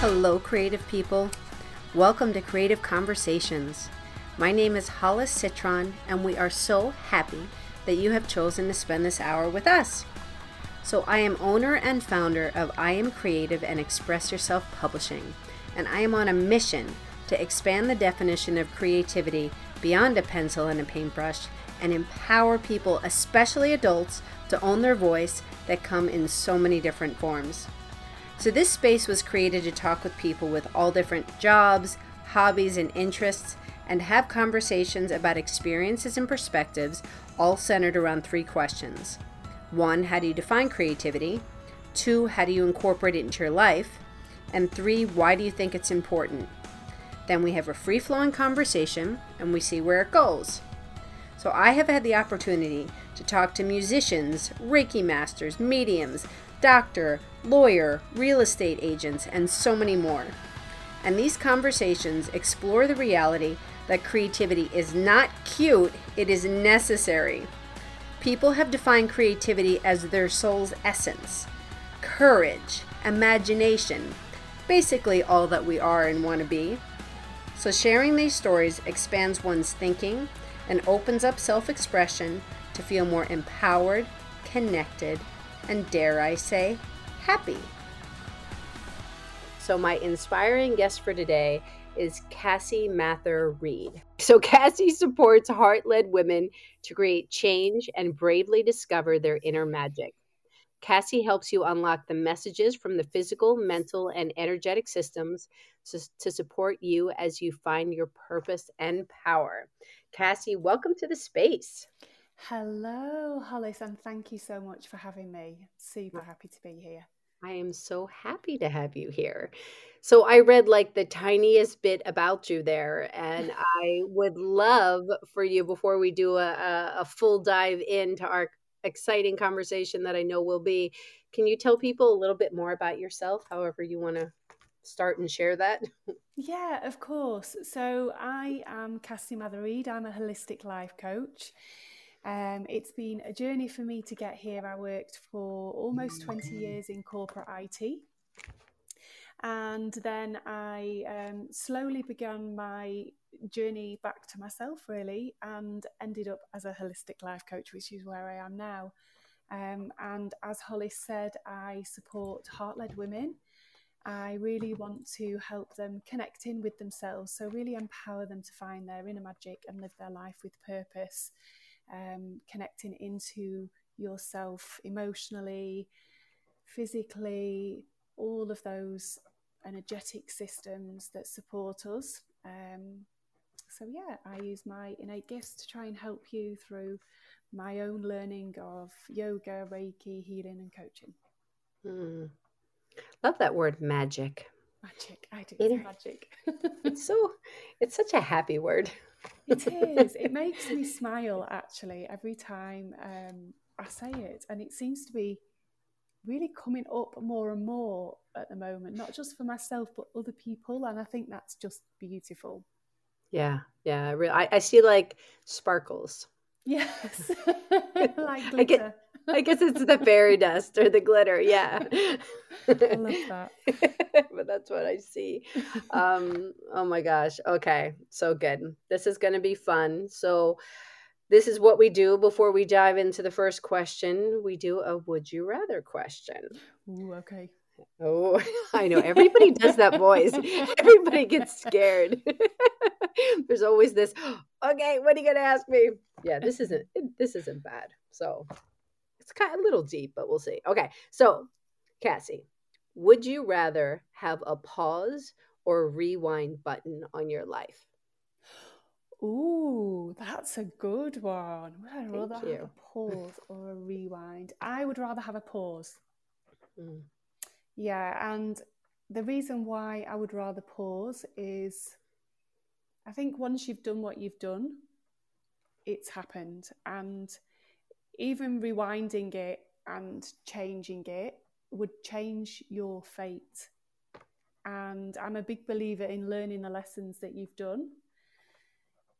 Hello, creative people. Welcome to Creative Conversations. My name is Hollis Citron, and we are so happy that you have chosen to spend this hour with us. So, I am owner and founder of I Am Creative and Express Yourself Publishing, and I am on a mission to expand the definition of creativity beyond a pencil and a paintbrush and empower people, especially adults, to own their voice that come in so many different forms. So, this space was created to talk with people with all different jobs, hobbies, and interests, and have conversations about experiences and perspectives, all centered around three questions. One, how do you define creativity? Two, how do you incorporate it into your life? And three, why do you think it's important? Then we have a free flowing conversation and we see where it goes. So, I have had the opportunity to talk to musicians, Reiki masters, mediums, doctor, lawyer, real estate agents, and so many more. And these conversations explore the reality that creativity is not cute, it is necessary. People have defined creativity as their soul's essence, courage, imagination, basically all that we are and want to be. So, sharing these stories expands one's thinking and opens up self expression to feel more empowered, connected, and dare I say, happy. So, my inspiring guest for today is Cassie Mather Reed. So, Cassie supports heart led women to create change and bravely discover their inner magic. Cassie helps you unlock the messages from the physical, mental, and energetic systems to support you as you find your purpose and power. Cassie, welcome to the space. Hello, Hollis, and thank you so much for having me. Super happy to be here. I am so happy to have you here. So, I read like the tiniest bit about you there, and I would love for you before we do a, a, full dive into our exciting conversation that I know will be. Can you tell people a little bit more about yourself, however, you want to start and share that? Yeah, of course. So, I am Cassie Mather Reed. I'm a holistic life coach. Um, it's been a journey for me to get here. I worked for almost 20 years in corporate IT. And then I um, slowly began my journey back to myself, really, and ended up as a holistic life coach, which is where I am now. Um, and as Holly said, I support heart led women. I really want to help them connect in with themselves, so really empower them to find their inner magic and live their life with purpose um, connecting into yourself emotionally, physically, all of those energetic systems that support us. Um, so, yeah, I use my innate gifts to try and help you through my own learning of yoga, Reiki, healing, and coaching. Mm. Love that word magic. Magic. I do it, magic. it's so, it's such a happy word. It is. It makes me smile actually every time um, I say it, and it seems to be really coming up more and more at the moment, not just for myself but other people, and I think that's just beautiful. Yeah, yeah. I, I see like sparkles. Yes, like glitter. I get, I guess it's the fairy dust or the glitter. Yeah. That. but that's what I see. Um, oh my gosh. Okay. So good. This is going to be fun. So, this is what we do before we dive into the first question. We do a would you rather question. Ooh, okay. Oh, I know. Everybody does that voice. Everybody gets scared. There's always this, okay, what are you going to ask me? Yeah, this isn't this isn't bad. So, it's kind of a little deep, but we'll see. Okay, so Cassie, would you rather have a pause or rewind button on your life? Ooh, that's a good one. Would I rather have a pause or a rewind? I would rather have a pause. Mm. Yeah, and the reason why I would rather pause is I think once you've done what you've done, it's happened. And even rewinding it and changing it would change your fate. And I'm a big believer in learning the lessons that you've done.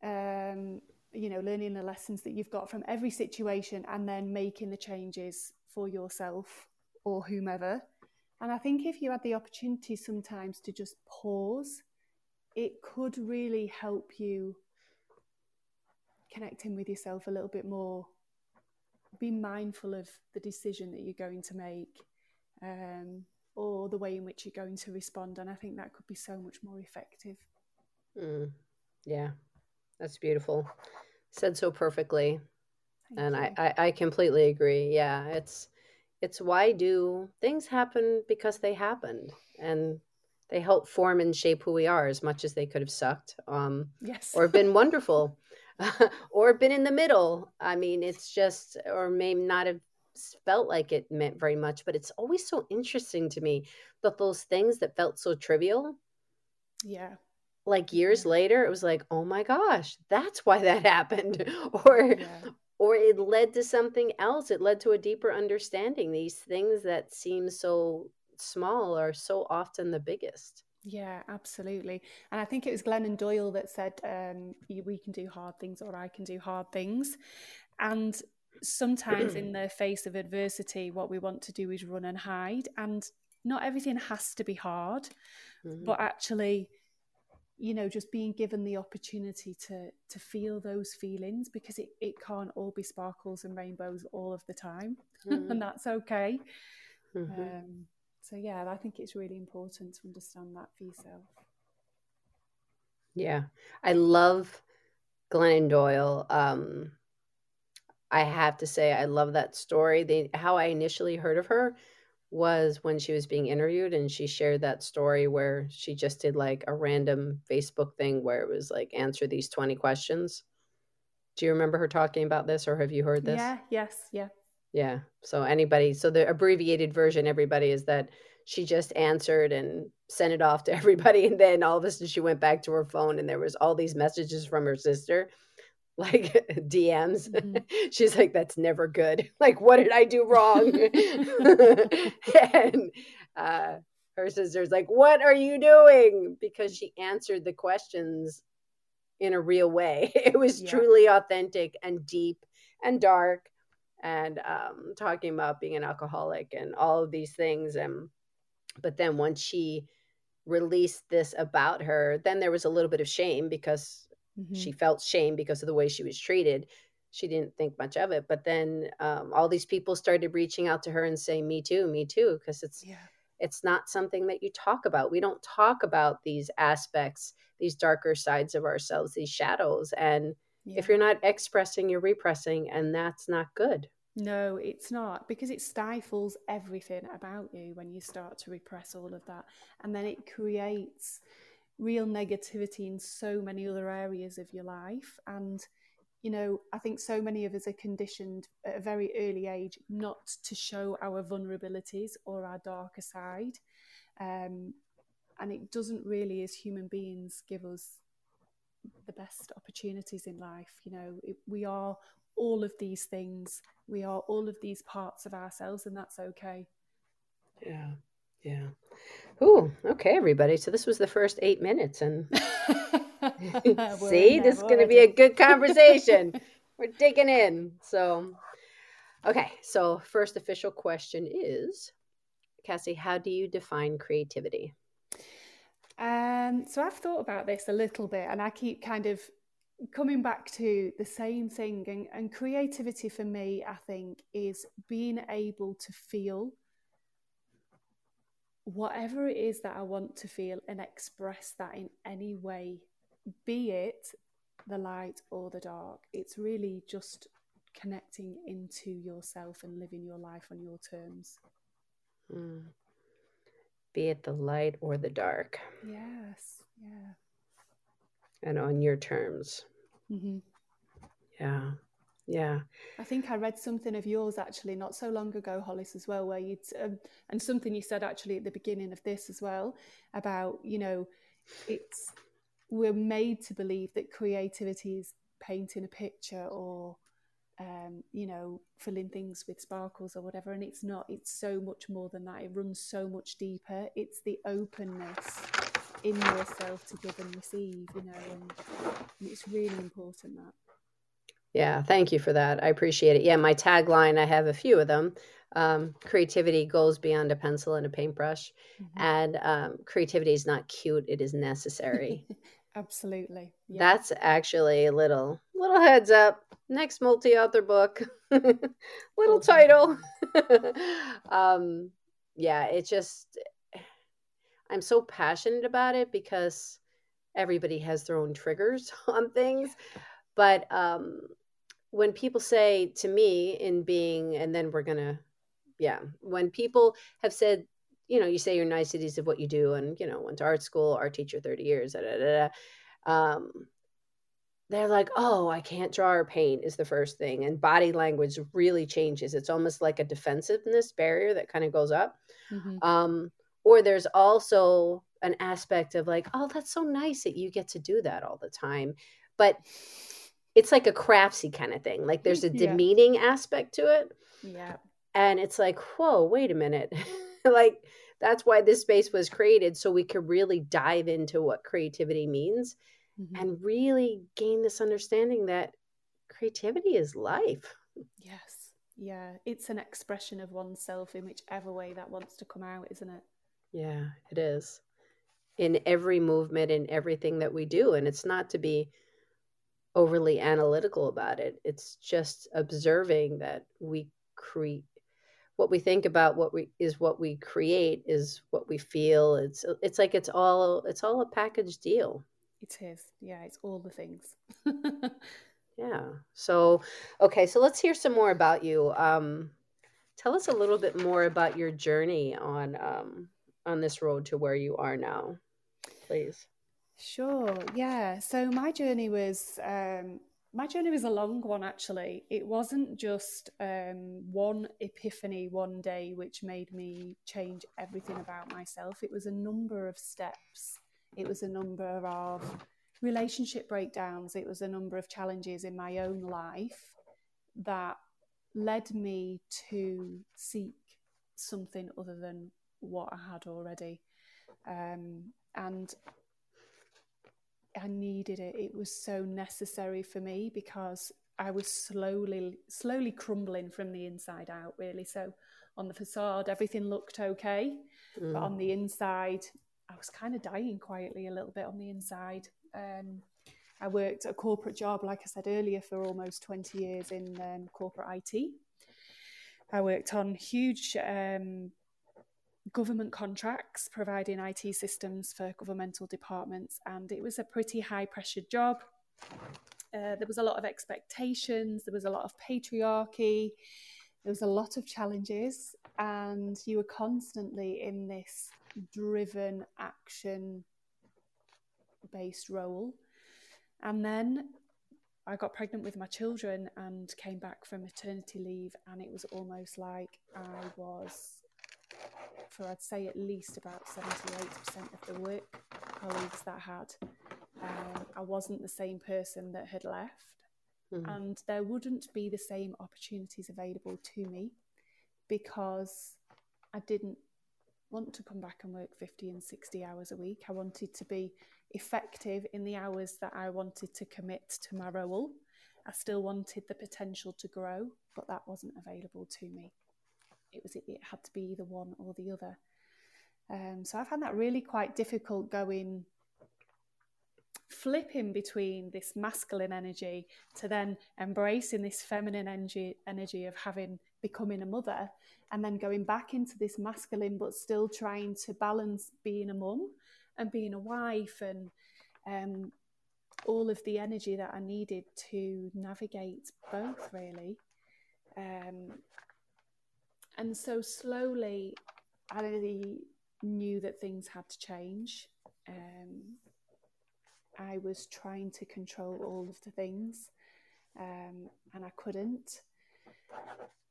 Um, you know, learning the lessons that you've got from every situation and then making the changes for yourself or whomever And I think if you had the opportunity sometimes to just pause, it could really help you connect in with yourself a little bit more. Be mindful of the decision that you're going to make um, or the way in which you're going to respond. And I think that could be so much more effective. Mm, yeah, that's beautiful. Said so perfectly. Thank and I, I, I completely agree. Yeah, it's it's why do things happen because they happened and they help form and shape who we are as much as they could have sucked um yes or been wonderful or been in the middle. I mean it's just or may not have felt like it meant very much but it's always so interesting to me that those things that felt so trivial yeah. like years yeah. later it was like oh my gosh that's why that happened. or yeah. or it led to something else. It led to a deeper understanding. These things that seem so small are so often the biggest yeah absolutely and i think it was glennon doyle that said um, we can do hard things or i can do hard things and sometimes in the face of adversity what we want to do is run and hide and not everything has to be hard mm-hmm. but actually you know just being given the opportunity to to feel those feelings because it, it can't all be sparkles and rainbows all of the time mm-hmm. and that's okay mm-hmm. um, so yeah i think it's really important to understand that for yourself yeah i love glennon doyle um, i have to say i love that story the how i initially heard of her was when she was being interviewed and she shared that story where she just did like a random Facebook thing where it was like answer these 20 questions. Do you remember her talking about this or have you heard this? Yeah, yes, yeah. Yeah. So anybody, so the abbreviated version everybody is that she just answered and sent it off to everybody and then all of a sudden she went back to her phone and there was all these messages from her sister like DMs. Mm-hmm. She's like, that's never good. Like, what did I do wrong? and uh, her sister's like, what are you doing? Because she answered the questions in a real way. It was yeah. truly authentic and deep and dark and um, talking about being an alcoholic and all of these things. And but then once she released this about her, then there was a little bit of shame because Mm-hmm. She felt shame because of the way she was treated. She didn't think much of it. But then um, all these people started reaching out to her and saying, "Me too, me too," because it's yeah. it's not something that you talk about. We don't talk about these aspects, these darker sides of ourselves, these shadows. And yeah. if you're not expressing, you're repressing, and that's not good. No, it's not because it stifles everything about you when you start to repress all of that. And then it creates real negativity in so many other areas of your life. And, you know, I think so many of us are conditioned at a very early age not to show our vulnerabilities or our darker side. Um, and it doesn't really, as human beings, give us the best opportunities in life. You know, it, we are all of these things, we are all of these parts of ourselves, and that's okay. Yeah. Yeah. Ooh, okay, everybody. So this was the first eight minutes, and see, this is going to be a good conversation. We're digging in. So, okay. So, first official question is, Cassie, how do you define creativity? Um, so I've thought about this a little bit, and I keep kind of coming back to the same thing. And, and creativity for me, I think, is being able to feel whatever it is that I want to feel and express that in any way, be it the light or the dark. It's really just connecting into yourself and living your life on your terms. Mm. Be it the light or the dark. Yes, yeah. And on your terms. Mm-hmm. Yeah. Yeah. I think I read something of yours actually not so long ago, Hollis, as well, where you'd, um, and something you said actually at the beginning of this as well about, you know, it's, we're made to believe that creativity is painting a picture or, um, you know, filling things with sparkles or whatever. And it's not, it's so much more than that. It runs so much deeper. It's the openness in yourself to give and receive, you know, and, and it's really important that. Yeah, thank you for that. I appreciate it. Yeah, my tagline, I have a few of them. Um, creativity goes beyond a pencil and a paintbrush. Mm-hmm. And um, creativity is not cute, it is necessary. Absolutely. Yeah. That's actually a little little heads up. Next multi-author book. little title. um, yeah, it just I'm so passionate about it because everybody has their own triggers on things. But um, when people say to me in being, and then we're gonna, yeah, when people have said, you know, you say your niceties of what you do, and you know, went to art school, art teacher, thirty years, da, da, da, um, they're like, oh, I can't draw or paint is the first thing, and body language really changes. It's almost like a defensiveness barrier that kind of goes up. Mm-hmm. Um, or there's also an aspect of like, oh, that's so nice that you get to do that all the time, but it's like a craftsy kind of thing. Like there's a demeaning yeah. aspect to it. Yeah. And it's like, whoa, wait a minute. like that's why this space was created so we could really dive into what creativity means mm-hmm. and really gain this understanding that creativity is life. Yes. Yeah. It's an expression of oneself in whichever way that wants to come out, isn't it? Yeah, it is. In every movement, in everything that we do. And it's not to be overly analytical about it. It's just observing that we create what we think about what we is what we create is what we feel. It's it's like it's all it's all a package deal. It is. Yeah, it's all the things. yeah. So okay, so let's hear some more about you. Um tell us a little bit more about your journey on um on this road to where you are now, please. Sure. Yeah. So my journey was um, my journey was a long one. Actually, it wasn't just um, one epiphany one day which made me change everything about myself. It was a number of steps. It was a number of relationship breakdowns. It was a number of challenges in my own life that led me to seek something other than what I had already. Um, and I needed it. It was so necessary for me because I was slowly, slowly crumbling from the inside out, really. So on the facade, everything looked okay. Mm. But on the inside, I was kind of dying quietly a little bit on the inside. Um, I worked a corporate job, like I said earlier, for almost 20 years in um, corporate IT. I worked on huge um, government contracts providing IT systems for governmental departments, and it was a pretty high pressured job. Uh, there was a lot of expectations, there was a lot of patriarchy, there was a lot of challenges, and you were constantly in this driven action based role. And then I got pregnant with my children and came back from maternity leave, and it was almost like I was for I'd say at least about 78% of the work colleagues that I had. Um, I wasn't the same person that had left, mm-hmm. and there wouldn't be the same opportunities available to me because I didn't want to come back and work 50 and 60 hours a week. I wanted to be effective in the hours that I wanted to commit to my role. I still wanted the potential to grow, but that wasn't available to me it was it had to be either one or the other. Um, so I found that really quite difficult going flipping between this masculine energy to then embracing this feminine energy energy of having becoming a mother and then going back into this masculine but still trying to balance being a mum and being a wife and um, all of the energy that I needed to navigate both really um, and so slowly, I really knew that things had to change. Um, I was trying to control all of the things, um, and I couldn't.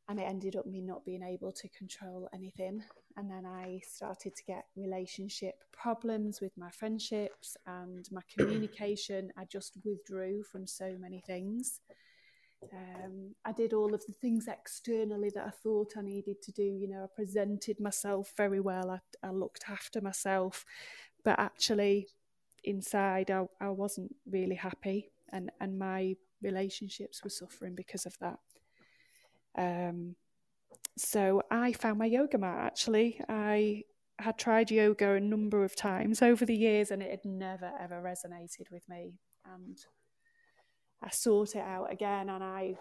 And it ended up me not being able to control anything. And then I started to get relationship problems with my friendships and my communication. I just withdrew from so many things. Um, I did all of the things externally that I thought I needed to do. You know, I presented myself very well. I, I looked after myself, but actually, inside, I, I wasn't really happy, and and my relationships were suffering because of that. Um, so I found my yoga mat actually. I had tried yoga a number of times over the years and it had never ever resonated with me. And I sought it out again and I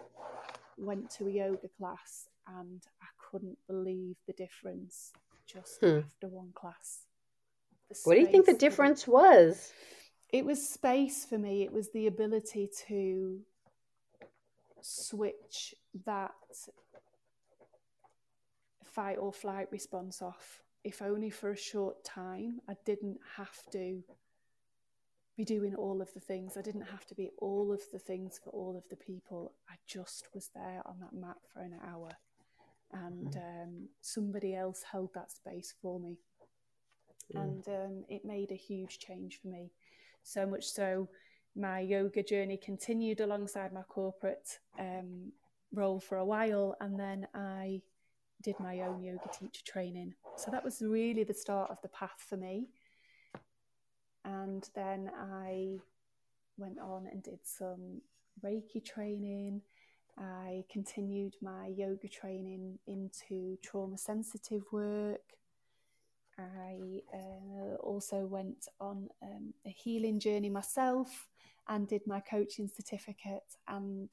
went to a yoga class and I couldn't believe the difference just hmm. after one class. What do you think the difference was? It was space for me. It was the ability to switch that fight or flight response off, if only for a short time. I didn't have to be doing all of the things. I didn't have to be all of the things for all of the people. I just was there on that mat for an hour. And mm. um, somebody else held that space for me. Mm. And um, it made a huge change for me. So much so, my yoga journey continued alongside my corporate um, role for a while. And then I did my own yoga teacher training. So that was really the start of the path for me. And then I went on and did some Reiki training. I continued my yoga training into trauma sensitive work. I uh, also went on um, a healing journey myself and did my coaching certificate and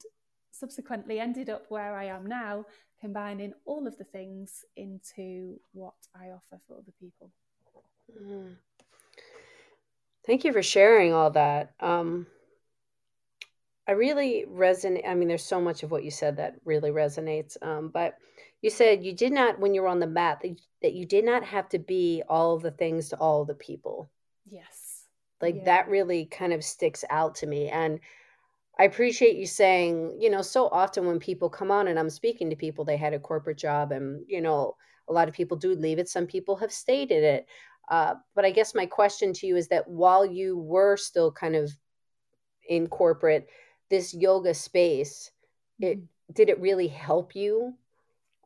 subsequently ended up where I am now, combining all of the things into what I offer for other people. Mm. Thank you for sharing all that. Um, I really resonate. I mean, there's so much of what you said that really resonates. Um, but you said you did not, when you were on the mat, that, that you did not have to be all of the things to all the people. Yes. Like yeah. that really kind of sticks out to me. And I appreciate you saying, you know, so often when people come on and I'm speaking to people, they had a corporate job and, you know, a lot of people do leave it. Some people have stayed in it. Uh, but I guess my question to you is that while you were still kind of in corporate, this yoga space, it mm-hmm. did it really help you?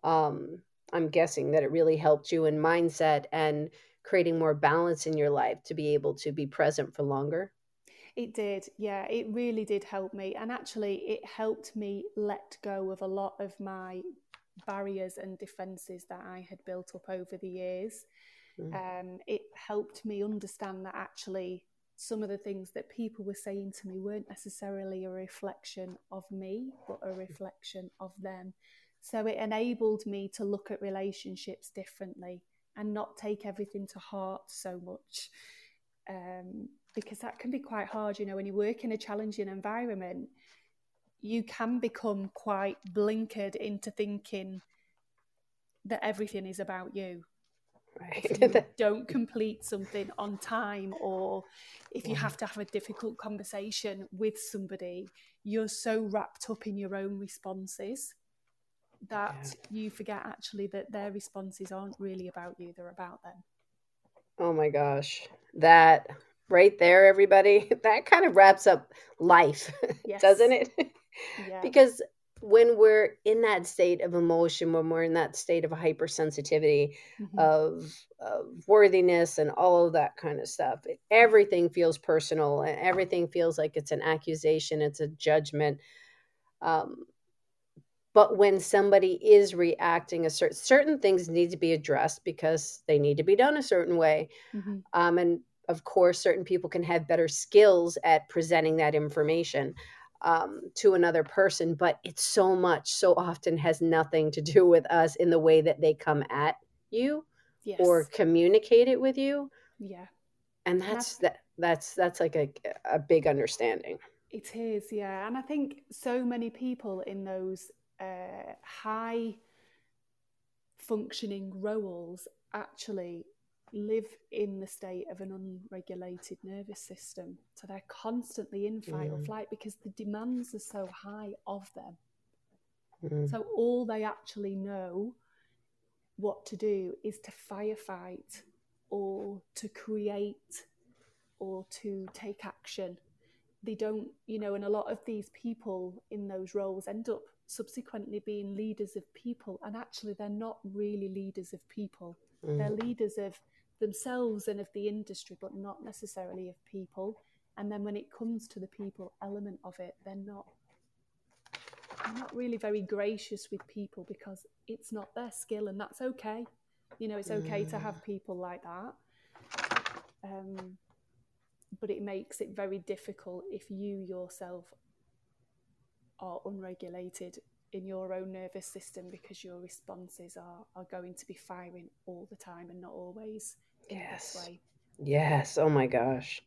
Um, I'm guessing that it really helped you in mindset and creating more balance in your life to be able to be present for longer. It did, yeah, it really did help me. And actually, it helped me let go of a lot of my barriers and defenses that I had built up over the years. Mm. Um, it helped me understand that actually some of the things that people were saying to me weren't necessarily a reflection of me, but a reflection of them. So it enabled me to look at relationships differently and not take everything to heart so much. Um, because that can be quite hard, you know, when you work in a challenging environment, you can become quite blinkered into thinking that everything is about you Right. Don't complete something on time, or if you have to have a difficult conversation with somebody, you're so wrapped up in your own responses that yeah. you forget actually that their responses aren't really about you, they're about them. Oh my gosh. That right there, everybody, that kind of wraps up life, yes. doesn't it? Yeah. because when we're in that state of emotion, when we're in that state of hypersensitivity, mm-hmm. of, of worthiness, and all of that kind of stuff, everything feels personal and everything feels like it's an accusation, it's a judgment. Um, but when somebody is reacting a certain certain things need to be addressed because they need to be done a certain way mm-hmm. um, and of course certain people can have better skills at presenting that information um, to another person, but it's so much, so often has nothing to do with us in the way that they come at you yes. or communicate it with you. Yeah. And that's that that's that's like a a big understanding. It is, yeah. And I think so many people in those uh, high functioning roles actually live in the state of an unregulated nervous system. So they're constantly in fight mm. or flight because the demands are so high of them. Mm. So all they actually know what to do is to firefight or to create or to take action. They don't, you know, and a lot of these people in those roles end up subsequently being leaders of people, and actually they're not really leaders of people. Mm. They're leaders of themselves and of the industry, but not necessarily of people. And then when it comes to the people element of it, they're not not really very gracious with people because it's not their skill and that's okay you know it's okay mm. to have mm. people like that um, but it makes it very difficult if you yourself are unregulated in your own nervous system because your responses are, are going to be firing all the time and not always in yes. this way. Yes. Oh my gosh.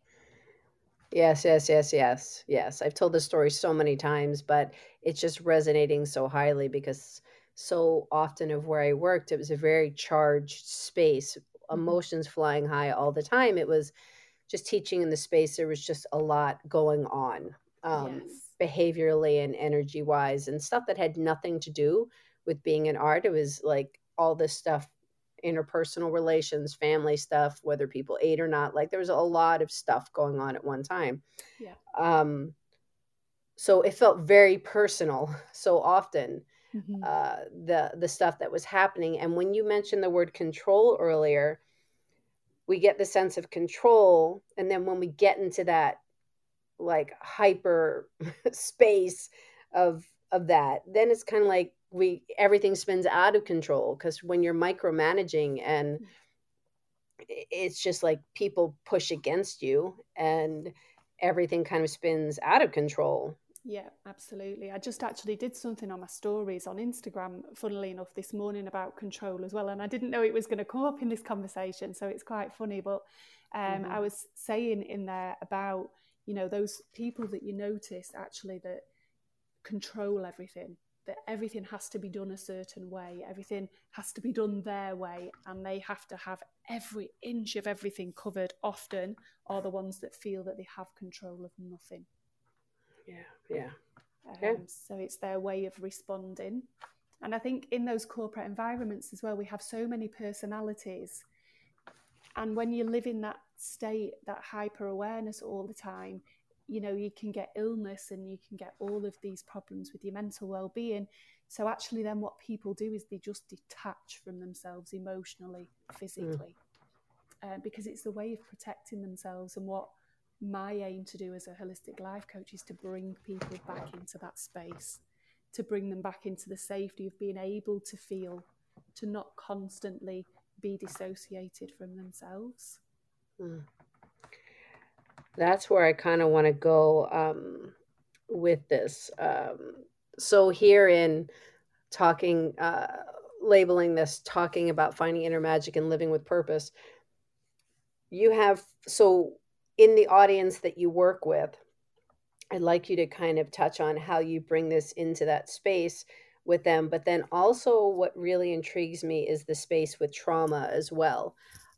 Yes, yes, yes, yes, yes. I've told this story so many times, but it's just resonating so highly because so often of where I worked, it was a very charged space, mm-hmm. emotions flying high all the time. It was just teaching in the space, there was just a lot going on. Um, yes behaviorally and energy wise and stuff that had nothing to do with being an art. It was like all this stuff interpersonal relations, family stuff, whether people ate or not. Like there was a lot of stuff going on at one time. Yeah. Um, so it felt very personal so often. Mm-hmm. Uh, the the stuff that was happening, and when you mentioned the word control earlier, we get the sense of control, and then when we get into that like hyper space of of that then it's kind of like we everything spins out of control because when you're micromanaging and mm. it's just like people push against you and everything kind of spins out of control yeah absolutely i just actually did something on my stories on instagram funnily enough this morning about control as well and i didn't know it was going to come up in this conversation so it's quite funny but um, mm-hmm. i was saying in there about you know those people that you notice actually that control everything that everything has to be done a certain way everything has to be done their way and they have to have every inch of everything covered often are the ones that feel that they have control of nothing. Yeah yeah, um, yeah. so it's their way of responding. And i think in those corporate environments as well we have so many personalities and when you live in that state, that hyper awareness all the time, you know, you can get illness and you can get all of these problems with your mental well being. So, actually, then what people do is they just detach from themselves emotionally, physically, mm. uh, because it's the way of protecting themselves. And what my aim to do as a holistic life coach is to bring people back into that space, to bring them back into the safety of being able to feel, to not constantly be dissociated from themselves. Mm. That's where I kind of want to go um, with this. Um, so, here in talking, uh, labeling this, talking about finding inner magic and living with purpose, you have, so in the audience that you work with, I'd like you to kind of touch on how you bring this into that space with them. But then also, what really intrigues me is the space with trauma as well,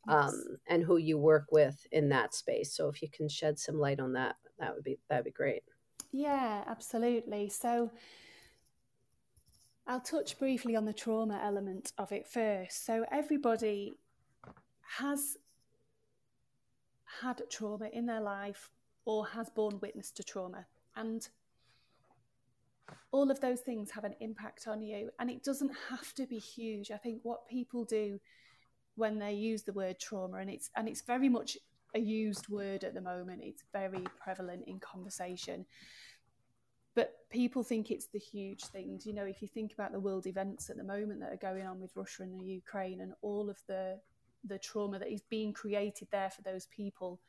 um, and who you work with in that space. So if you can shed some light on that, that would be that'd be great. Yeah, absolutely. So. I'll touch briefly on the trauma element of it first. So, everybody has had trauma in their life or has borne witness to trauma. And all of those things have an impact on you and it doesn't have to be huge. I think what people do when they use the word trauma and it's and it's very much a used word at the moment it's very prevalent in conversation but people think it's the huge things. You know if you think about the world events at the moment that are going on with russia and the ukraine and all of the the trauma that is being created there for those people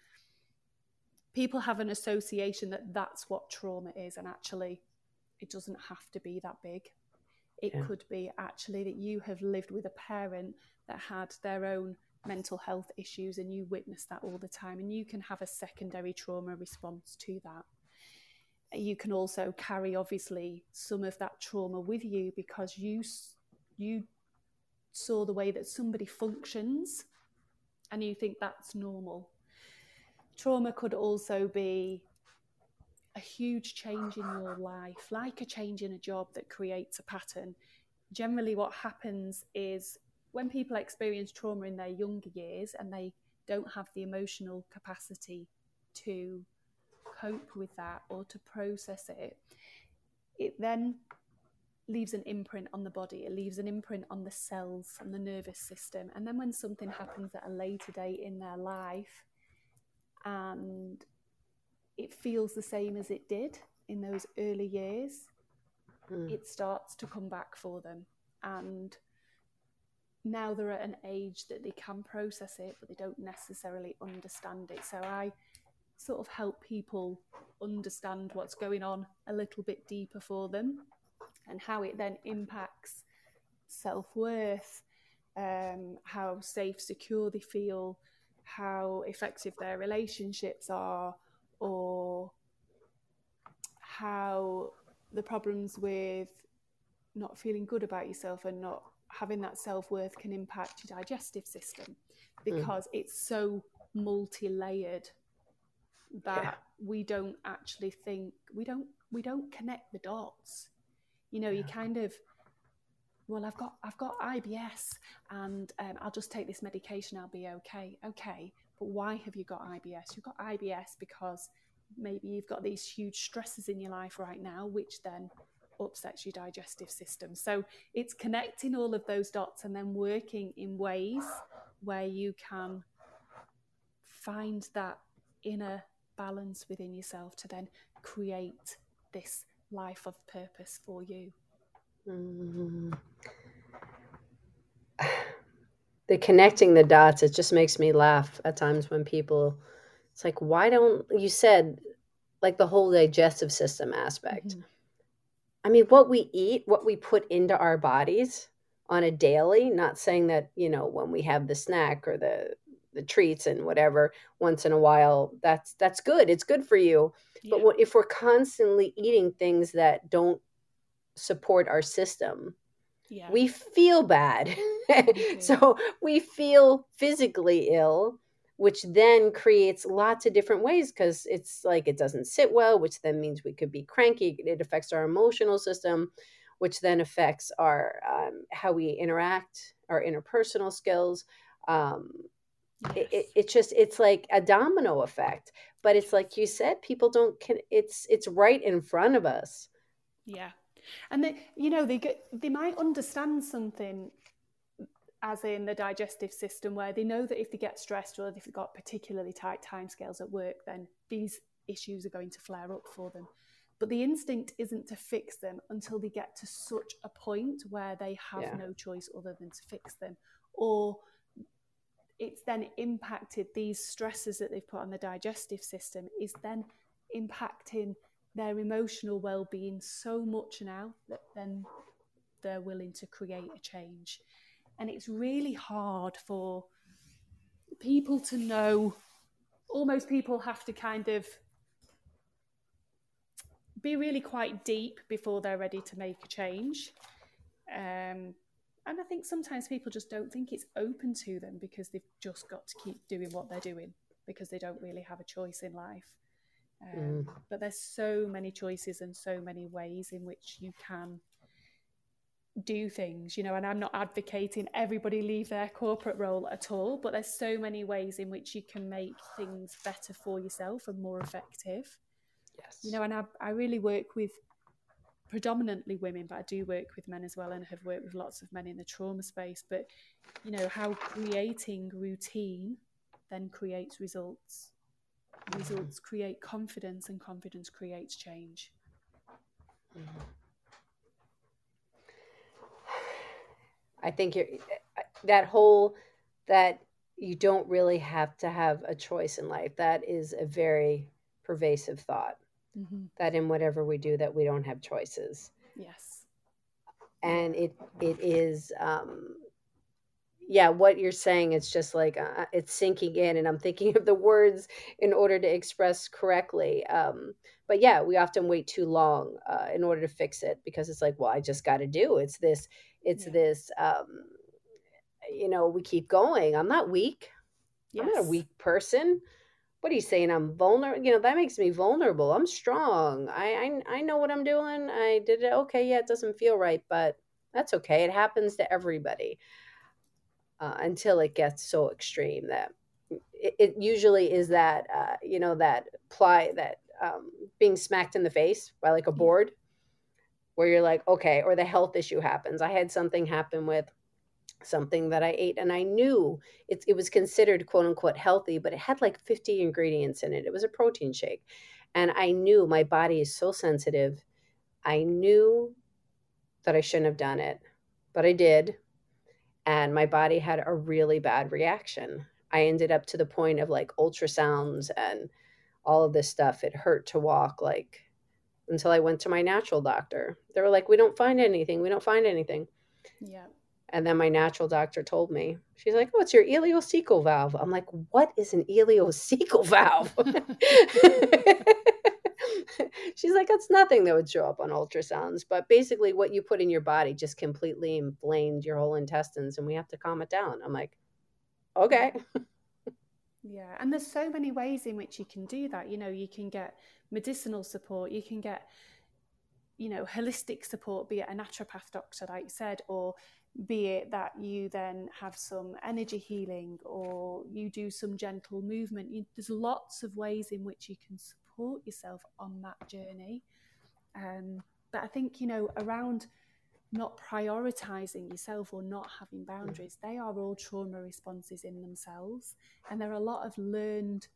people have an association that that's what trauma is and actually it doesn't have to be that big. It yeah. could be actually that you have lived with a parent that had their own mental health issues and you witness that all the time and you can have a secondary trauma response to that. You can also carry obviously some of that trauma with you because you you saw the way that somebody functions and you think that's normal. Trauma could also be a huge change in your life, like a change in a job that creates a pattern, generally what happens is when people experience trauma in their younger years and they don't have the emotional capacity to cope with that or to process it, it then leaves an imprint on the body, it leaves an imprint on the cells and the nervous system. And then when something happens at a later date in their life and it feels the same as it did in those early years, mm. it starts to come back for them. And now they're at an age that they can process it, but they don't necessarily understand it. So I sort of help people understand what's going on a little bit deeper for them and how it then impacts self worth, um, how safe, secure they feel, how effective their relationships are, or how the problems with not feeling good about yourself and not having that self worth can impact your digestive system mm. because mm. it's so multi layered that yeah. we don't actually think we don't we don't connect the dots you know yeah. you kind of well i've got i've got ibs and um, i'll just take this medication i'll be okay okay but why have you got ibs you've got ibs because maybe you've got these huge stresses in your life right now which then upsets your digestive system so it's connecting all of those dots and then working in ways where you can find that inner balance within yourself to then create this life of purpose for you. Mm. The connecting the dots, it just makes me laugh at times when people, it's like, why don't you said like the whole digestive system aspect? Mm-hmm. I mean, what we eat, what we put into our bodies on a daily, not saying that, you know, when we have the snack or the the treats and whatever once in a while that's that's good it's good for you yeah. but what, if we're constantly eating things that don't support our system yeah. we feel bad. So we feel physically ill which then creates lots of different ways because it's like it doesn't sit well which then means we could be cranky. It affects our emotional system which then affects our um, how we interact our interpersonal skills. Um, it, it, it's just it's like a domino effect. But it's like you said people don't can it's it's right in front of us. Yeah and they you know they get they might understand something as in the digestive system where they know that if they get stressed or if they've got particularly tight timescales at work then these issues are going to flare up for them but the instinct isn't to fix them until they get to such a point where they have yeah. no choice other than to fix them or it's then impacted these stresses that they've put on the digestive system is then impacting their emotional well-being so much now that then they're willing to create a change and it's really hard for people to know almost people have to kind of be really quite deep before they're ready to make a change um, and I think sometimes people just don't think it's open to them because they've just got to keep doing what they're doing because they don't really have a choice in life. Um, mm. But there's so many choices and so many ways in which you can do things, you know. And I'm not advocating everybody leave their corporate role at all, but there's so many ways in which you can make things better for yourself and more effective. Yes. You know, and I, I really work with predominantly women, but I do work with men as well and have worked with lots of men in the trauma space. But, you know, how creating routine then creates results. Results create confidence, and confidence creates change. I think you're that whole that you don't really have to have a choice in life. That is a very pervasive thought mm-hmm. that in whatever we do that we don't have choices yes and it it is um yeah what you're saying it's just like uh, it's sinking in and i'm thinking of the words in order to express correctly um but yeah we often wait too long uh, in order to fix it because it's like well i just got to do it's this it's yeah. this um you know we keep going i'm not weak yes. i'm not a weak person what are you saying? I'm vulnerable. You know, that makes me vulnerable. I'm strong. I, I I know what I'm doing. I did it. Okay, yeah, it doesn't feel right, but that's okay. It happens to everybody uh, until it gets so extreme that it, it usually is that uh, you know that ply that um, being smacked in the face by like a board where you're like okay or the health issue happens i had something happen with something that I ate and I knew it, it was considered quote unquote healthy, but it had like 50 ingredients in it. It was a protein shake. And I knew my body is so sensitive. I knew that I shouldn't have done it, but I did. And my body had a really bad reaction. I ended up to the point of like ultrasounds and all of this stuff. It hurt to walk like until I went to my natural doctor. They were like, We don't find anything. We don't find anything. Yeah. And then my natural doctor told me, she's like, Oh, it's your ileocecal valve. I'm like, What is an ileocecal valve? she's like, That's nothing that would show up on ultrasounds. But basically, what you put in your body just completely inflamed your whole intestines, and we have to calm it down. I'm like, Okay. Yeah, and there's so many ways in which you can do that. You know, you can get medicinal support, you can get, you know, holistic support, be it a naturopath doctor, like you said, or be it that you then have some energy healing or you do some gentle movement. You, there's lots of ways in which you can support yourself on that journey. Um, but I think, you know, around not prioritizing yourself or not having boundaries, they are all trauma responses in themselves. And there are a lot of learned,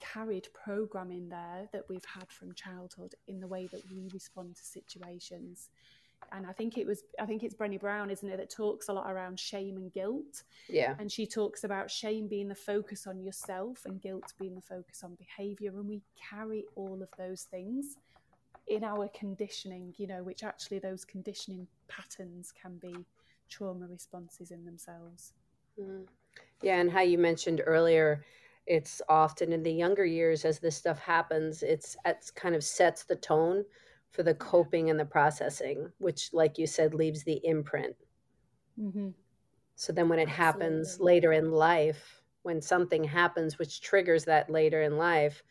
carried programming there that we've had from childhood in the way that we respond to situations. And I think it was, I think it's Brené Brown, isn't it, that talks a lot around shame and guilt. Yeah. And she talks about shame being the focus on yourself and guilt being the focus on behavior. And we carry all of those things in our conditioning, you know, which actually those conditioning patterns can be trauma responses in themselves. Mm. Yeah, and how you mentioned earlier, it's often in the younger years as this stuff happens, it's it's kind of sets the tone for the coping and the processing, which, like you said, leaves the imprint. Mm-hmm. So then, when it Absolutely. happens later in life, when something happens which triggers that later in life,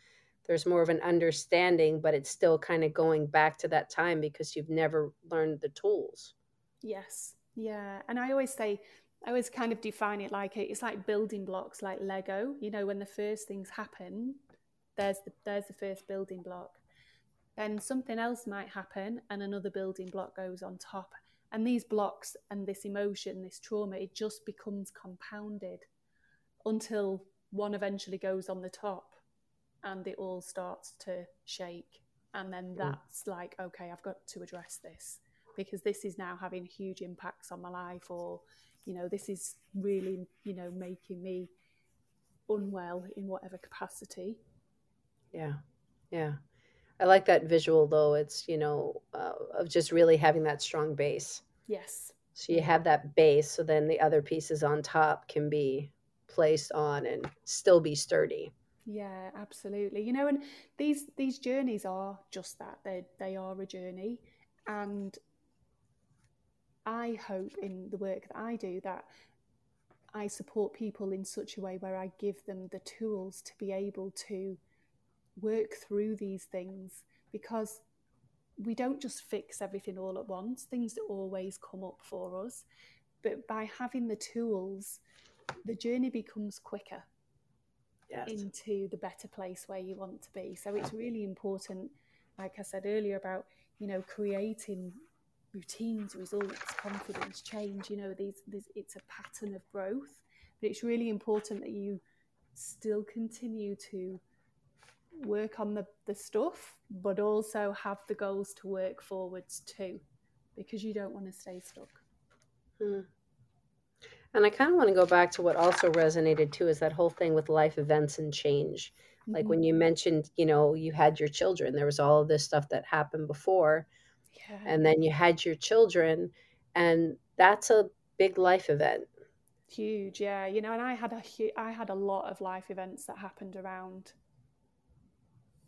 there's more of an understanding, but it's still kind of going back to that time because you've never learned the tools. Yes. Yeah. And I always say, I always kind of define it like it's like building blocks, like Lego. You know, when the first things happen, there's the there's the first building block. Then something else might happen, and another building block goes on top. And these blocks and this emotion, this trauma, it just becomes compounded until one eventually goes on the top and it all starts to shake. And then mm. that's like, okay, I've got to address this because this is now having huge impacts on my life, or, you know, this is really, you know, making me unwell in whatever capacity. Yeah. Yeah. I like that visual though. It's, you know, uh, of just really having that strong base. Yes. So you have that base, so then the other pieces on top can be placed on and still be sturdy. Yeah, absolutely. You know, and these these journeys are just that. They they are a journey, and I hope in the work that I do that I support people in such a way where I give them the tools to be able to work through these things because we don't just fix everything all at once. Things always come up for us, but by having the tools, the journey becomes quicker yes. into the better place where you want to be. So it's really important, like I said earlier, about you know creating routines, results, confidence, change. You know, these, these it's a pattern of growth, but it's really important that you still continue to work on the, the stuff, but also have the goals to work forwards too, because you don't want to stay stuck. Hmm. And I kind of want to go back to what also resonated too is that whole thing with life events and change. Mm-hmm. Like when you mentioned, you know, you had your children, there was all of this stuff that happened before. Yeah. And then you had your children, and that's a big life event. Huge, yeah. You know, and I had a I had a lot of life events that happened around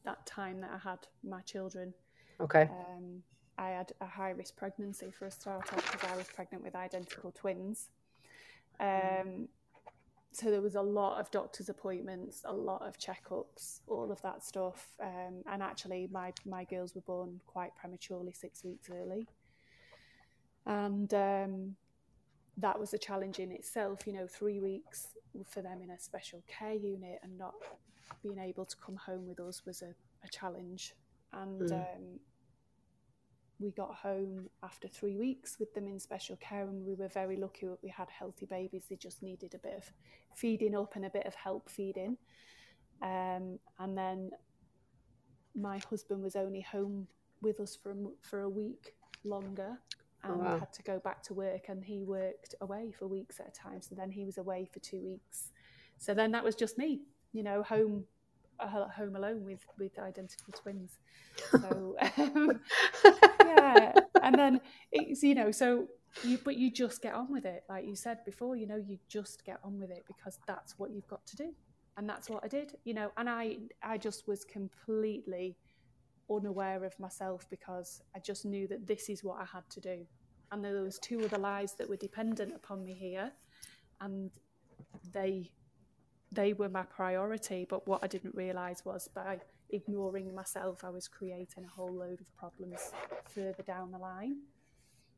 that time that I had my children. Okay. Um, I had a high risk pregnancy for a start off because I was pregnant with identical twins. Um, so there was a lot of doctor's appointments, a lot of checkups, all of that stuff. Um, and actually, my my girls were born quite prematurely, six weeks early, and um, that was a challenge in itself. You know, three weeks for them in a special care unit and not being able to come home with us was a, a challenge. And mm. um, we got home after three weeks with them in special care, and we were very lucky that we had healthy babies. They just needed a bit of feeding up and a bit of help feeding. Um, and then my husband was only home with us for a, for a week longer, and oh, wow. had to go back to work. And he worked away for weeks at a time. So then he was away for two weeks. So then that was just me, you know, home uh, home alone with with identical twins. So um, yeah, and then it's you know so you but you just get on with it, like you said before. You know, you just get on with it because that's what you've got to do, and that's what I did. You know, and I I just was completely unaware of myself because I just knew that this is what I had to do. And there was two other lies that were dependent upon me here, and they they were my priority. But what I didn't realise was by ignoring myself, I was creating a whole load of problems further down the line.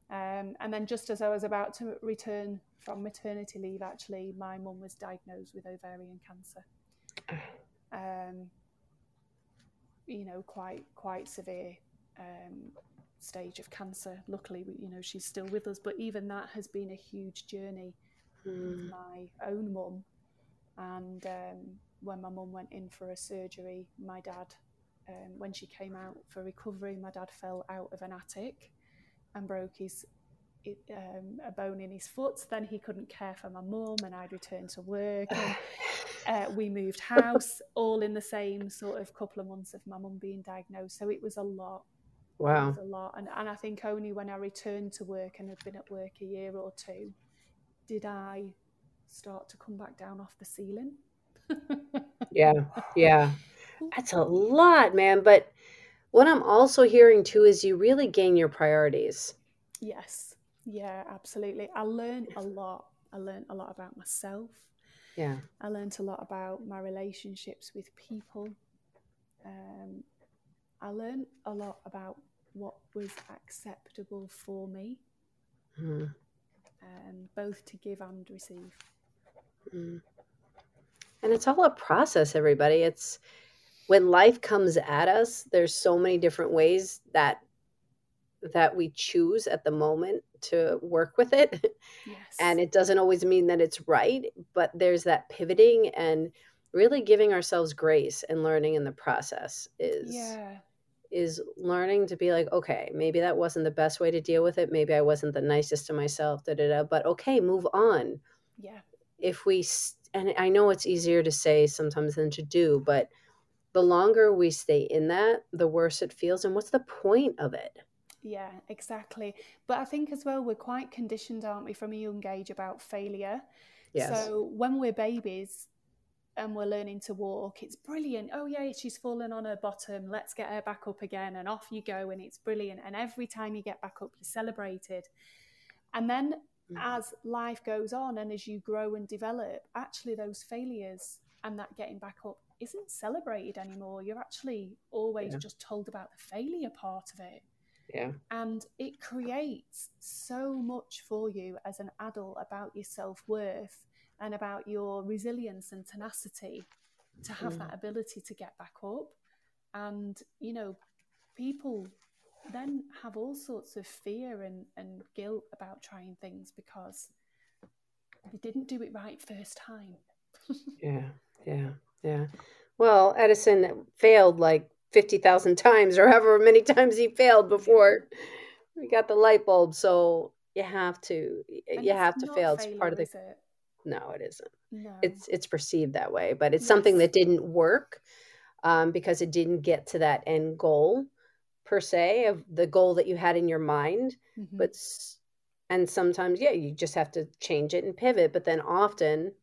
Um, and then, just as I was about to return from maternity leave, actually, my mum was diagnosed with ovarian cancer. Um, you know, quite quite severe um, stage of cancer. Luckily, you know, she's still with us, but even that has been a huge journey mm. my own mum. And um, when my mum went in for a surgery, my dad, um, when she came out for recovery, my dad fell out of an attic and broke his um, a bone in his foot. Then he couldn't care for my mum, and I'd returned to work. And, uh, we moved house, all in the same sort of couple of months of my mum being diagnosed. So it was a lot. Wow. It was a lot. And, and I think only when I returned to work and had been at work a year or two did I start to come back down off the ceiling. yeah. Yeah. That's a lot, man. But what I'm also hearing too is you really gain your priorities. Yes. Yeah, absolutely. I learned a lot. I learned a lot about myself. Yeah. I learned a lot about my relationships with people. Um, I learned a lot about what was acceptable for me, mm. um, both to give and receive. Mm. And it's all a process, everybody. It's when life comes at us, there's so many different ways that that we choose at the moment to work with it. Yes. And it doesn't always mean that it's right, but there's that pivoting and really giving ourselves grace and learning in the process is yeah. is learning to be like, okay, maybe that wasn't the best way to deal with it. Maybe I wasn't the nicest to myself, da da da. But okay, move on. Yeah. If we and I know it's easier to say sometimes than to do, but the longer we stay in that, the worse it feels. And what's the point of it? Yeah, exactly. But I think as well, we're quite conditioned, aren't we, from a young age about failure. Yes. So when we're babies and we're learning to walk, it's brilliant. Oh, yeah, she's fallen on her bottom. Let's get her back up again. And off you go. And it's brilliant. And every time you get back up, you're celebrated. And then. As life goes on and as you grow and develop, actually, those failures and that getting back up isn't celebrated anymore. You're actually always yeah. just told about the failure part of it. Yeah. And it creates so much for you as an adult about your self worth and about your resilience and tenacity to have mm. that ability to get back up. And, you know, people then have all sorts of fear and, and guilt about trying things because they didn't do it right first time. yeah, yeah, yeah. Well, Edison failed like 50,000 times or however many times he failed before we got the light bulb. So you have to, and you have to fail. It's part of the, it? no, it isn't. No. It's, it's perceived that way, but it's yes. something that didn't work um, because it didn't get to that end goal per se of the goal that you had in your mind. Mm-hmm. But, and sometimes, yeah, you just have to change it and pivot. But then often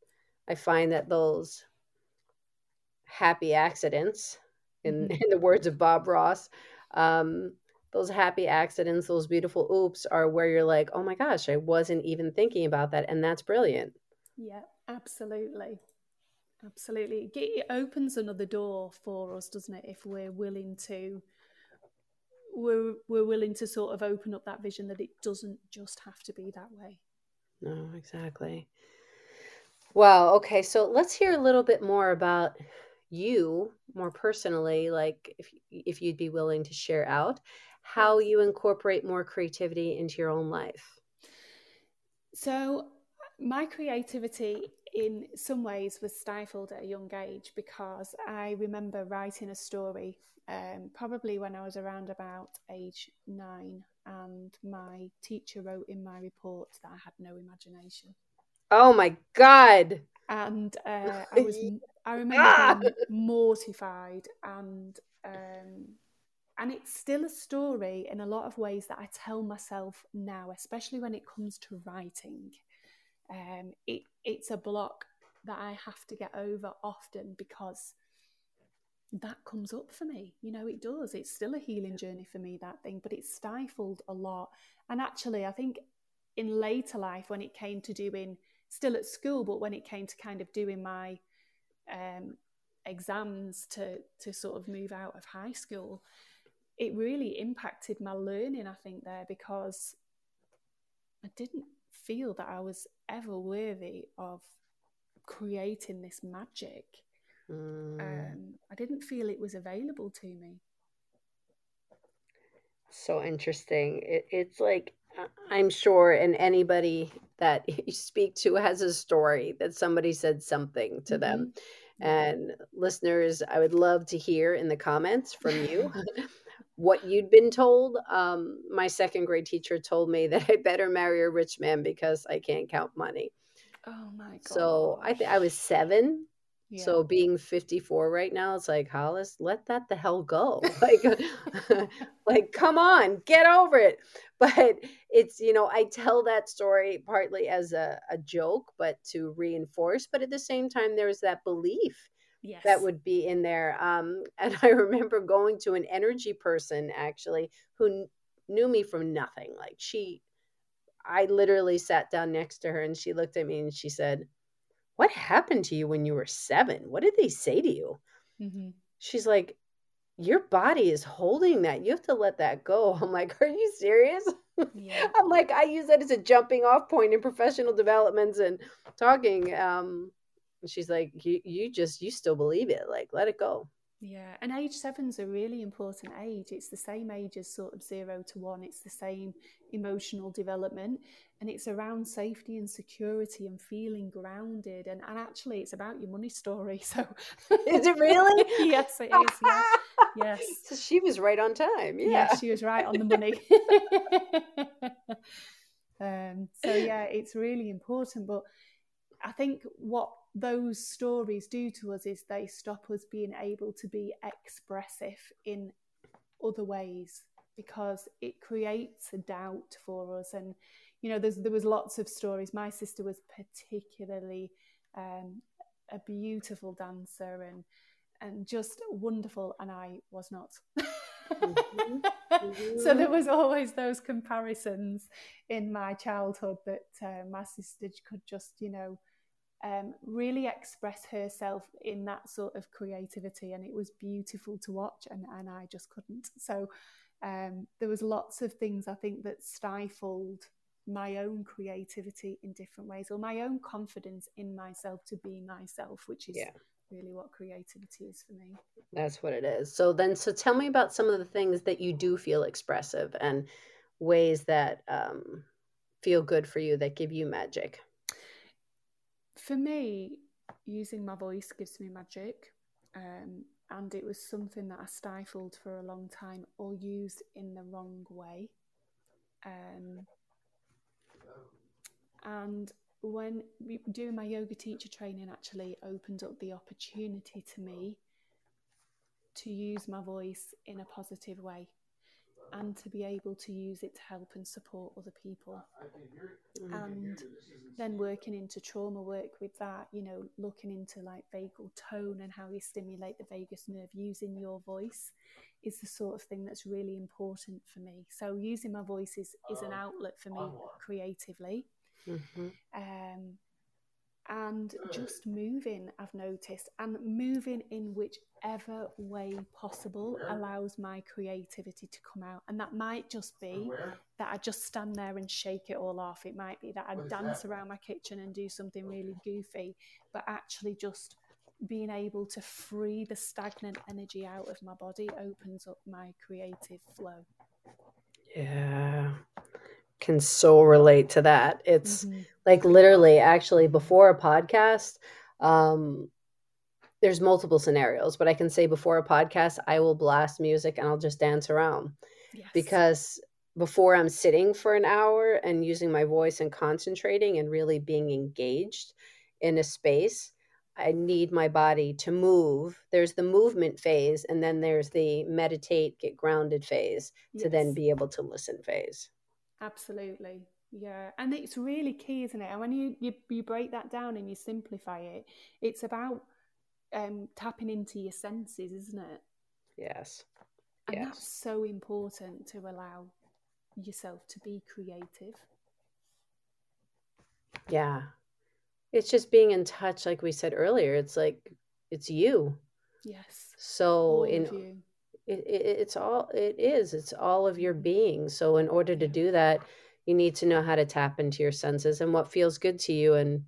I find that those happy accidents in, mm-hmm. in the words of Bob Ross. Um, those happy accidents, those beautiful oops are where you're like, oh my gosh, I wasn't even thinking about that. And that's brilliant. Yeah, absolutely. Absolutely. It opens another door for us, doesn't it? If we're willing to, we're, we're willing to sort of open up that vision that it doesn't just have to be that way. No, exactly. Well, okay. So let's hear a little bit more about you more personally like if if you'd be willing to share out how you incorporate more creativity into your own life so my creativity in some ways was stifled at a young age because i remember writing a story um, probably when i was around about age nine and my teacher wrote in my report that I had no imagination. Oh my God. And uh, I was, I remember being mortified and, um, and it's still a story in a lot of ways that I tell myself now, especially when it comes to writing. Um, it, it's a block that I have to get over often because that comes up for me. You know, it does. It's still a healing journey for me, that thing, but it's stifled a lot. And actually, I think in later life, when it came to doing, still at school, but when it came to kind of doing my um, exams to, to sort of move out of high school, it really impacted my learning, I think, there because I didn't feel that I was ever worthy of creating this magic. Mm. Um, I didn't feel it was available to me. So interesting. It, it's like I'm sure, and anybody that you speak to has a story that somebody said something to mm-hmm. them. And listeners, I would love to hear in the comments from you what you'd been told. Um, my second grade teacher told me that I better marry a rich man because I can't count money. Oh my god! So I think I was seven. Yeah. So being 54 right now, it's like Hollis, let that the hell go. Like, like come on, get over it. But it's you know I tell that story partly as a, a joke, but to reinforce. But at the same time, there's that belief yes. that would be in there. Um, and I remember going to an energy person actually who knew me from nothing. Like she, I literally sat down next to her and she looked at me and she said, What happened to you when you were seven? What did they say to you? Mm-hmm. She's like, Your body is holding that. You have to let that go. I'm like, Are you serious? Yeah. I'm like, I use that as a jumping off point in professional developments and talking. Um, and she's like, you, you just, you still believe it. Like, let it go. Yeah, and age seven's a really important age. It's the same age as sort of zero to one. It's the same emotional development, and it's around safety and security and feeling grounded. And, and actually, it's about your money story. So, is it really? yes, it is. Yeah. Yes. So she was right on time. Yeah, yeah she was right on the money. um, so yeah, it's really important. But I think what those stories do to us is they stop us being able to be expressive in other ways because it creates a doubt for us. And you know there was lots of stories. My sister was particularly um, a beautiful dancer and and just wonderful and i was not. So there was always those comparisons in my childhood that uh, my sister could just you know um, really express herself in that sort of creativity and it was beautiful to watch and, and I just couldn't. So um, there was lots of things I think that stifled my own creativity in different ways or my own confidence in myself to be myself which is yeah. really what creativity is for me. That's what it is. So then so tell me about some of the things that you do feel expressive and ways that um, feel good for you that give you magic for me, using my voice gives me magic. Um, and it was something that I stifled for a long time or used in the wrong way. Um, and when doing my yoga teacher training actually opened up the opportunity to me to use my voice in a positive way and to be able to use it to help and support other people. And then working into trauma work with that, you know, looking into like vagal tone and how you stimulate the vagus nerve using your voice is the sort of thing that's really important for me. So using my voice is, is an outlet for me creatively. Mm-hmm. Um, and just moving, I've noticed, and moving in whichever way possible allows my creativity to come out. And that might just be that I just stand there and shake it all off. It might be that I dance that? around my kitchen and do something really goofy, but actually just being able to free the stagnant energy out of my body opens up my creative flow. Yeah can so relate to that. It's mm-hmm. like literally actually before a podcast, um, there's multiple scenarios, but I can say before a podcast, I will blast music and I'll just dance around yes. because before I'm sitting for an hour and using my voice and concentrating and really being engaged in a space, I need my body to move. There's the movement phase, and then there's the meditate, get grounded phase to then be able to listen phase. Absolutely. Yeah. And it's really key, isn't it? And when you, you, you break that down and you simplify it, it's about um, tapping into your senses, isn't it? Yes. And yes. that's so important to allow yourself to be creative. Yeah. It's just being in touch, like we said earlier. It's like it's you. Yes. So All in it, it, it's all it is. It's all of your being. So in order to do that, you need to know how to tap into your senses and what feels good to you. And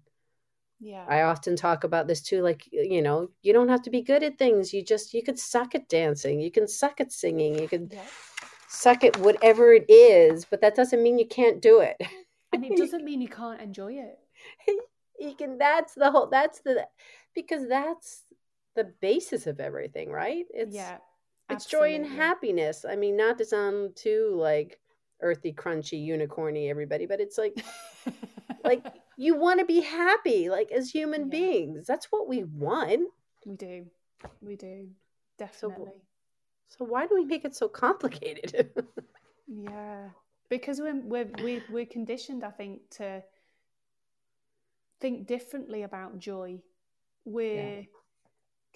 yeah. I often talk about this too like you know you don't have to be good at things. You just you could suck at dancing. You can suck at singing. You can yeah. suck at whatever it is but that doesn't mean you can't do it. And it doesn't mean you can't enjoy it. You can that's the whole that's the because that's the basis of everything right? It's yeah it's joy and happiness. I mean not to sound too like earthy crunchy unicorny everybody but it's like like you want to be happy like as human yeah. beings. That's what we want. We do. We do. Definitely. so, so why do we make it so complicated? Yeah. Because we're, we're we're we're conditioned i think to think differently about joy. We're yeah.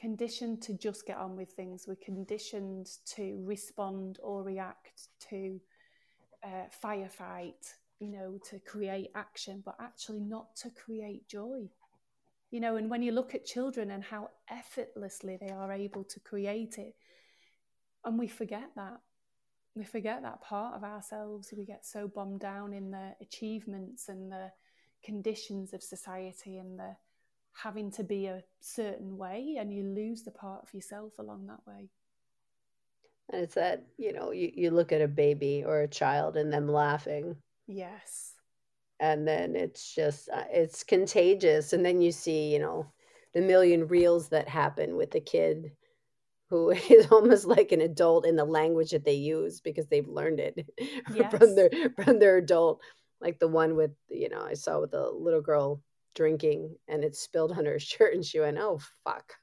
Conditioned to just get on with things we're conditioned to respond or react to uh, firefight you know, to create action, but actually not to create joy. You know, and when you look at children and how effortlessly they are able to create it, and we forget that. We forget that part of ourselves. We get so bombed down in the achievements and the conditions of society and the having to be a certain way, and you lose the part of yourself along that way. And it's that, you know, you, you look at a baby or a child and them laughing Yes. And then it's just, uh, it's contagious. And then you see, you know, the million reels that happen with the kid who is almost like an adult in the language that they use because they've learned it yes. from their from their adult like the one with you know i saw with the little girl drinking and it spilled on her shirt and she went oh fuck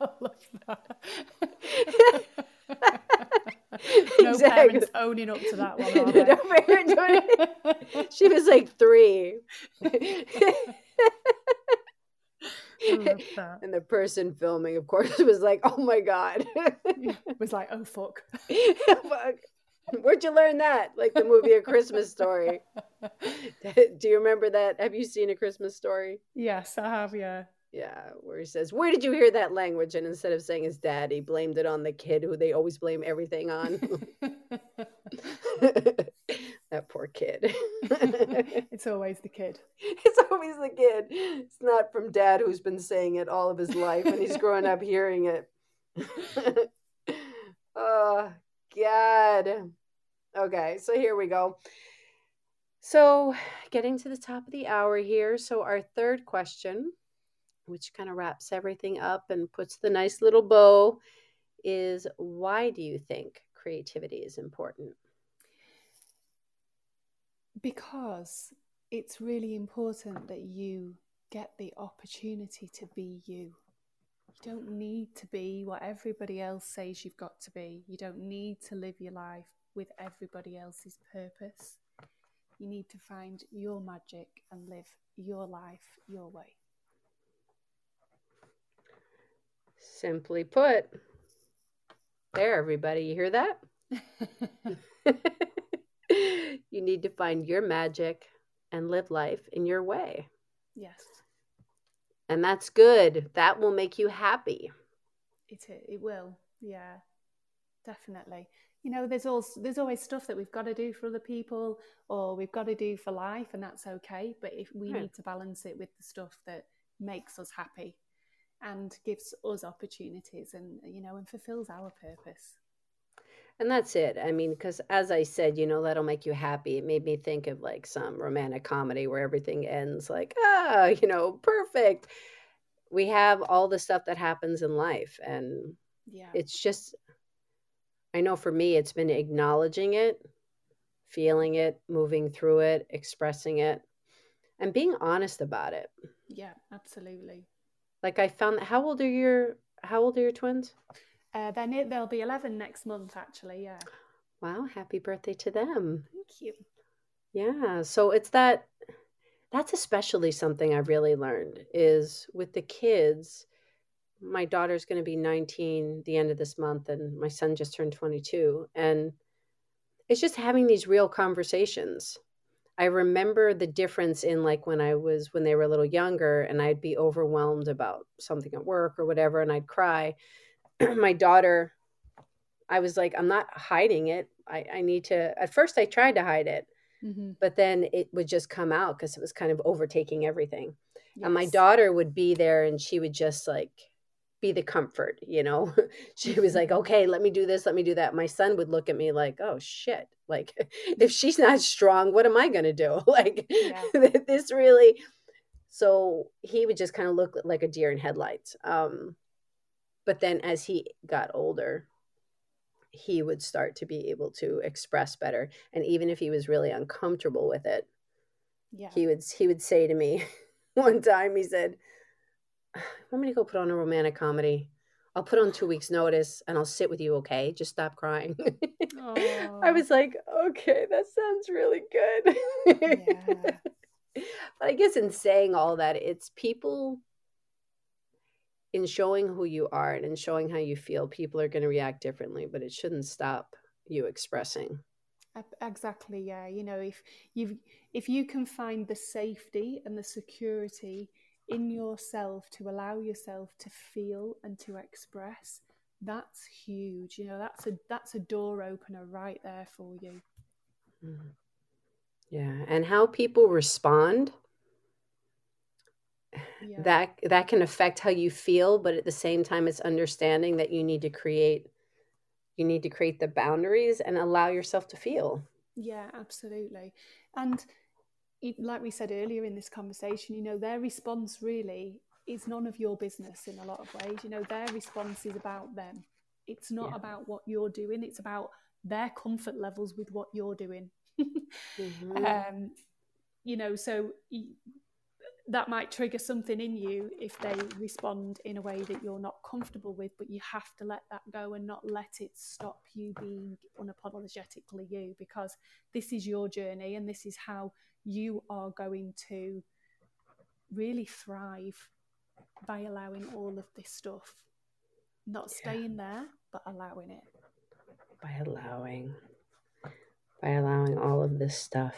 I love that. no exactly. parents owning up to that one. no she was like three. and the person filming, of course, was like, "Oh my god!" was like, "Oh fuck." fuck. Where'd you learn that? Like the movie A Christmas Story. Do you remember that? Have you seen A Christmas Story? Yes, I have. Yeah. Yeah, where he says, Where did you hear that language? And instead of saying his dad, he blamed it on the kid who they always blame everything on. that poor kid. it's always the kid. It's always the kid. It's not from dad who's been saying it all of his life and he's growing up hearing it. oh, God. Okay, so here we go. So, getting to the top of the hour here. So, our third question which kind of wraps everything up and puts the nice little bow, is why do you think creativity is important? Because it's really important that you get the opportunity to be you. You don't need to be what everybody else says you've got to be. You don't need to live your life with everybody else's purpose. You need to find your magic and live your life your way. Simply put, there, everybody, you hear that? you need to find your magic and live life in your way. Yes. And that's good. That will make you happy. It it will. Yeah. Definitely. You know, there's also there's always stuff that we've got to do for other people or we've got to do for life and that's okay, but if we right. need to balance it with the stuff that makes us happy and gives us opportunities and you know and fulfills our purpose and that's it i mean because as i said you know that'll make you happy it made me think of like some romantic comedy where everything ends like ah you know perfect we have all the stuff that happens in life and yeah it's just I know for me, it's been acknowledging it, feeling it, moving through it, expressing it, and being honest about it. Yeah, absolutely. Like I found that. How old are your How old are your twins? Uh, they're near, they'll be eleven next month. Actually, yeah. Wow! Happy birthday to them. Thank you. Yeah. So it's that. That's especially something I've really learned is with the kids my daughter's going to be 19 the end of this month and my son just turned 22 and it's just having these real conversations i remember the difference in like when i was when they were a little younger and i'd be overwhelmed about something at work or whatever and i'd cry my daughter i was like i'm not hiding it i, I need to at first i tried to hide it mm-hmm. but then it would just come out because it was kind of overtaking everything yes. and my daughter would be there and she would just like be the comfort, you know. she was like, "Okay, let me do this, let me do that." My son would look at me like, "Oh shit. Like if she's not strong, what am I going to do?" like this really so he would just kind of look like a deer in headlights. Um but then as he got older, he would start to be able to express better and even if he was really uncomfortable with it, yeah. he would he would say to me one time he said, want me to go put on a romantic comedy? I'll put on two weeks' notice and I'll sit with you, okay? Just stop crying. I was like, okay, that sounds really good. Yeah. but I guess in saying all that, it's people in showing who you are and in showing how you feel, people are going to react differently, but it shouldn't stop you expressing. Exactly, yeah. You know, if you if you can find the safety and the security in yourself to allow yourself to feel and to express that's huge you know that's a that's a door opener right there for you mm-hmm. yeah and how people respond yeah. that that can affect how you feel but at the same time it's understanding that you need to create you need to create the boundaries and allow yourself to feel yeah absolutely and like we said earlier in this conversation, you know, their response really is none of your business in a lot of ways. You know, their response is about them. It's not yeah. about what you're doing, it's about their comfort levels with what you're doing. mm-hmm. um, you know, so that might trigger something in you if they respond in a way that you're not comfortable with, but you have to let that go and not let it stop you being unapologetically you because this is your journey and this is how you are going to really thrive by allowing all of this stuff. Not staying yeah. there, but allowing it. By allowing, by allowing all of this stuff.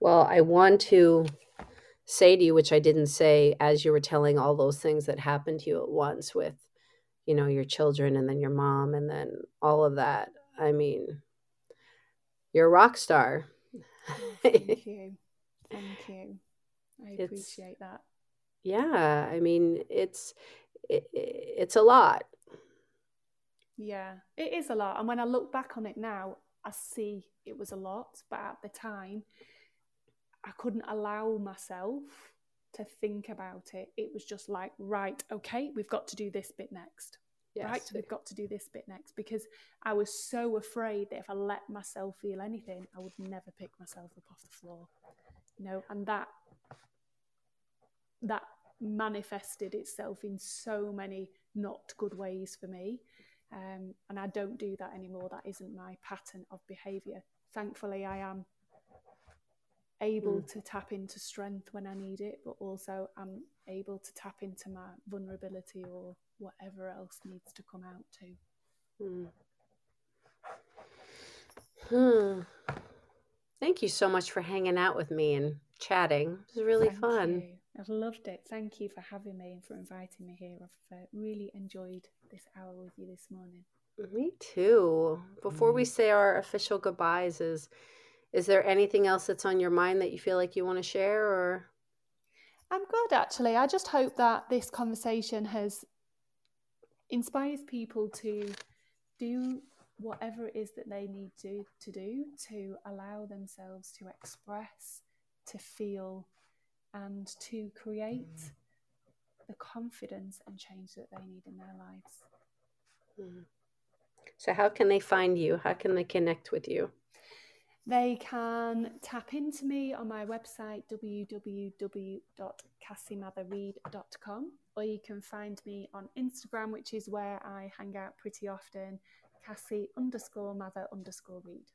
Well, I want to say to you, which I didn't say as you were telling all those things that happened to you at once with, you know, your children and then your mom and then all of that. I mean, you're a rock star. Oh, thank you. Thank you. I it's, appreciate that. Yeah, I mean, it's it, it's a lot. Yeah, it is a lot. And when I look back on it now, I see it was a lot, but at the time, I couldn't allow myself to think about it. It was just like, right, okay, we've got to do this bit next. Yes. Right, we've got to do this bit next because I was so afraid that if I let myself feel anything, I would never pick myself up off the floor. You know, and that that manifested itself in so many not good ways for me. Um, and I don't do that anymore. That isn't my pattern of behavior. Thankfully, I am able mm. to tap into strength when I need it, but also I'm able to tap into my vulnerability or whatever else needs to come out too. Hmm. hmm. Thank you so much for hanging out with me and chatting. It was really Thank fun. You. I've loved it. Thank you for having me and for inviting me here. I've uh, really enjoyed this hour with you this morning. Me too. Before we mm. say our official goodbyes, is is there anything else that's on your mind that you feel like you want to share or I'm good actually. I just hope that this conversation has inspires people to do whatever it is that they need to, to do to allow themselves to express, to feel, and to create the confidence and change that they need in their lives. Mm. So, how can they find you? How can they connect with you? They can tap into me on my website www.cassiematherreed.com or you can find me on Instagram, which is where I hang out pretty often, Cassie underscore Mather underscore Reed.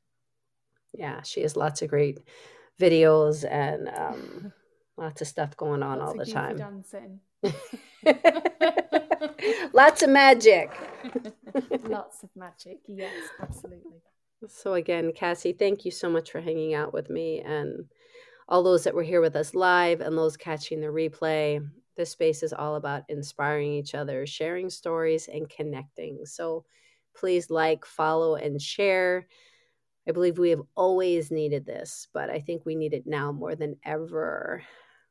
Yeah, she has lots of great videos and um, lots of stuff going on lots all the time. Dancing. lots of magic. lots of magic. Yes, absolutely. So, again, Cassie, thank you so much for hanging out with me and all those that were here with us live and those catching the replay. This space is all about inspiring each other, sharing stories, and connecting. So, please like, follow, and share. I believe we have always needed this, but I think we need it now more than ever.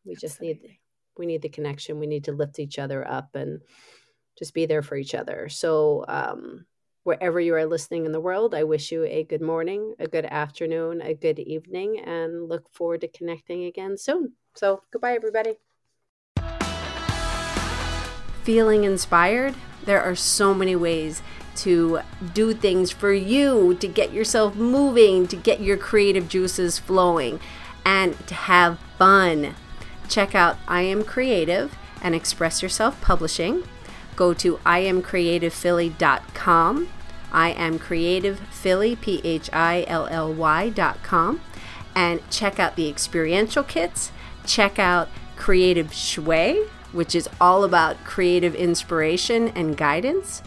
We Absolutely. just need we need the connection. We need to lift each other up and just be there for each other. So, um, wherever you are listening in the world, I wish you a good morning, a good afternoon, a good evening, and look forward to connecting again soon. So, goodbye, everybody. Feeling inspired? There are so many ways to do things for you, to get yourself moving, to get your creative juices flowing, and to have fun. Check out I Am Creative and Express Yourself Publishing. Go to iamcreativephilly.com I am Creative Philly, P H I L L Y dot com, and check out the experiential kits. Check out Creative Shui, which is all about creative inspiration and guidance.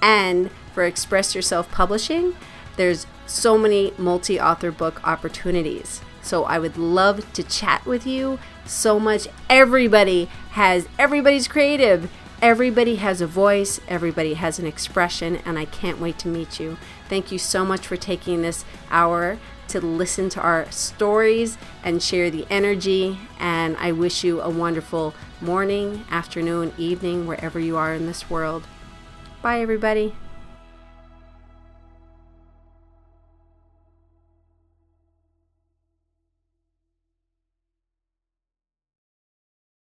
And for Express Yourself Publishing, there's so many multi author book opportunities. So I would love to chat with you so much. Everybody has, everybody's creative. Everybody has a voice, everybody has an expression, and I can't wait to meet you. Thank you so much for taking this hour to listen to our stories and share the energy. And I wish you a wonderful morning, afternoon, evening, wherever you are in this world. Bye, everybody.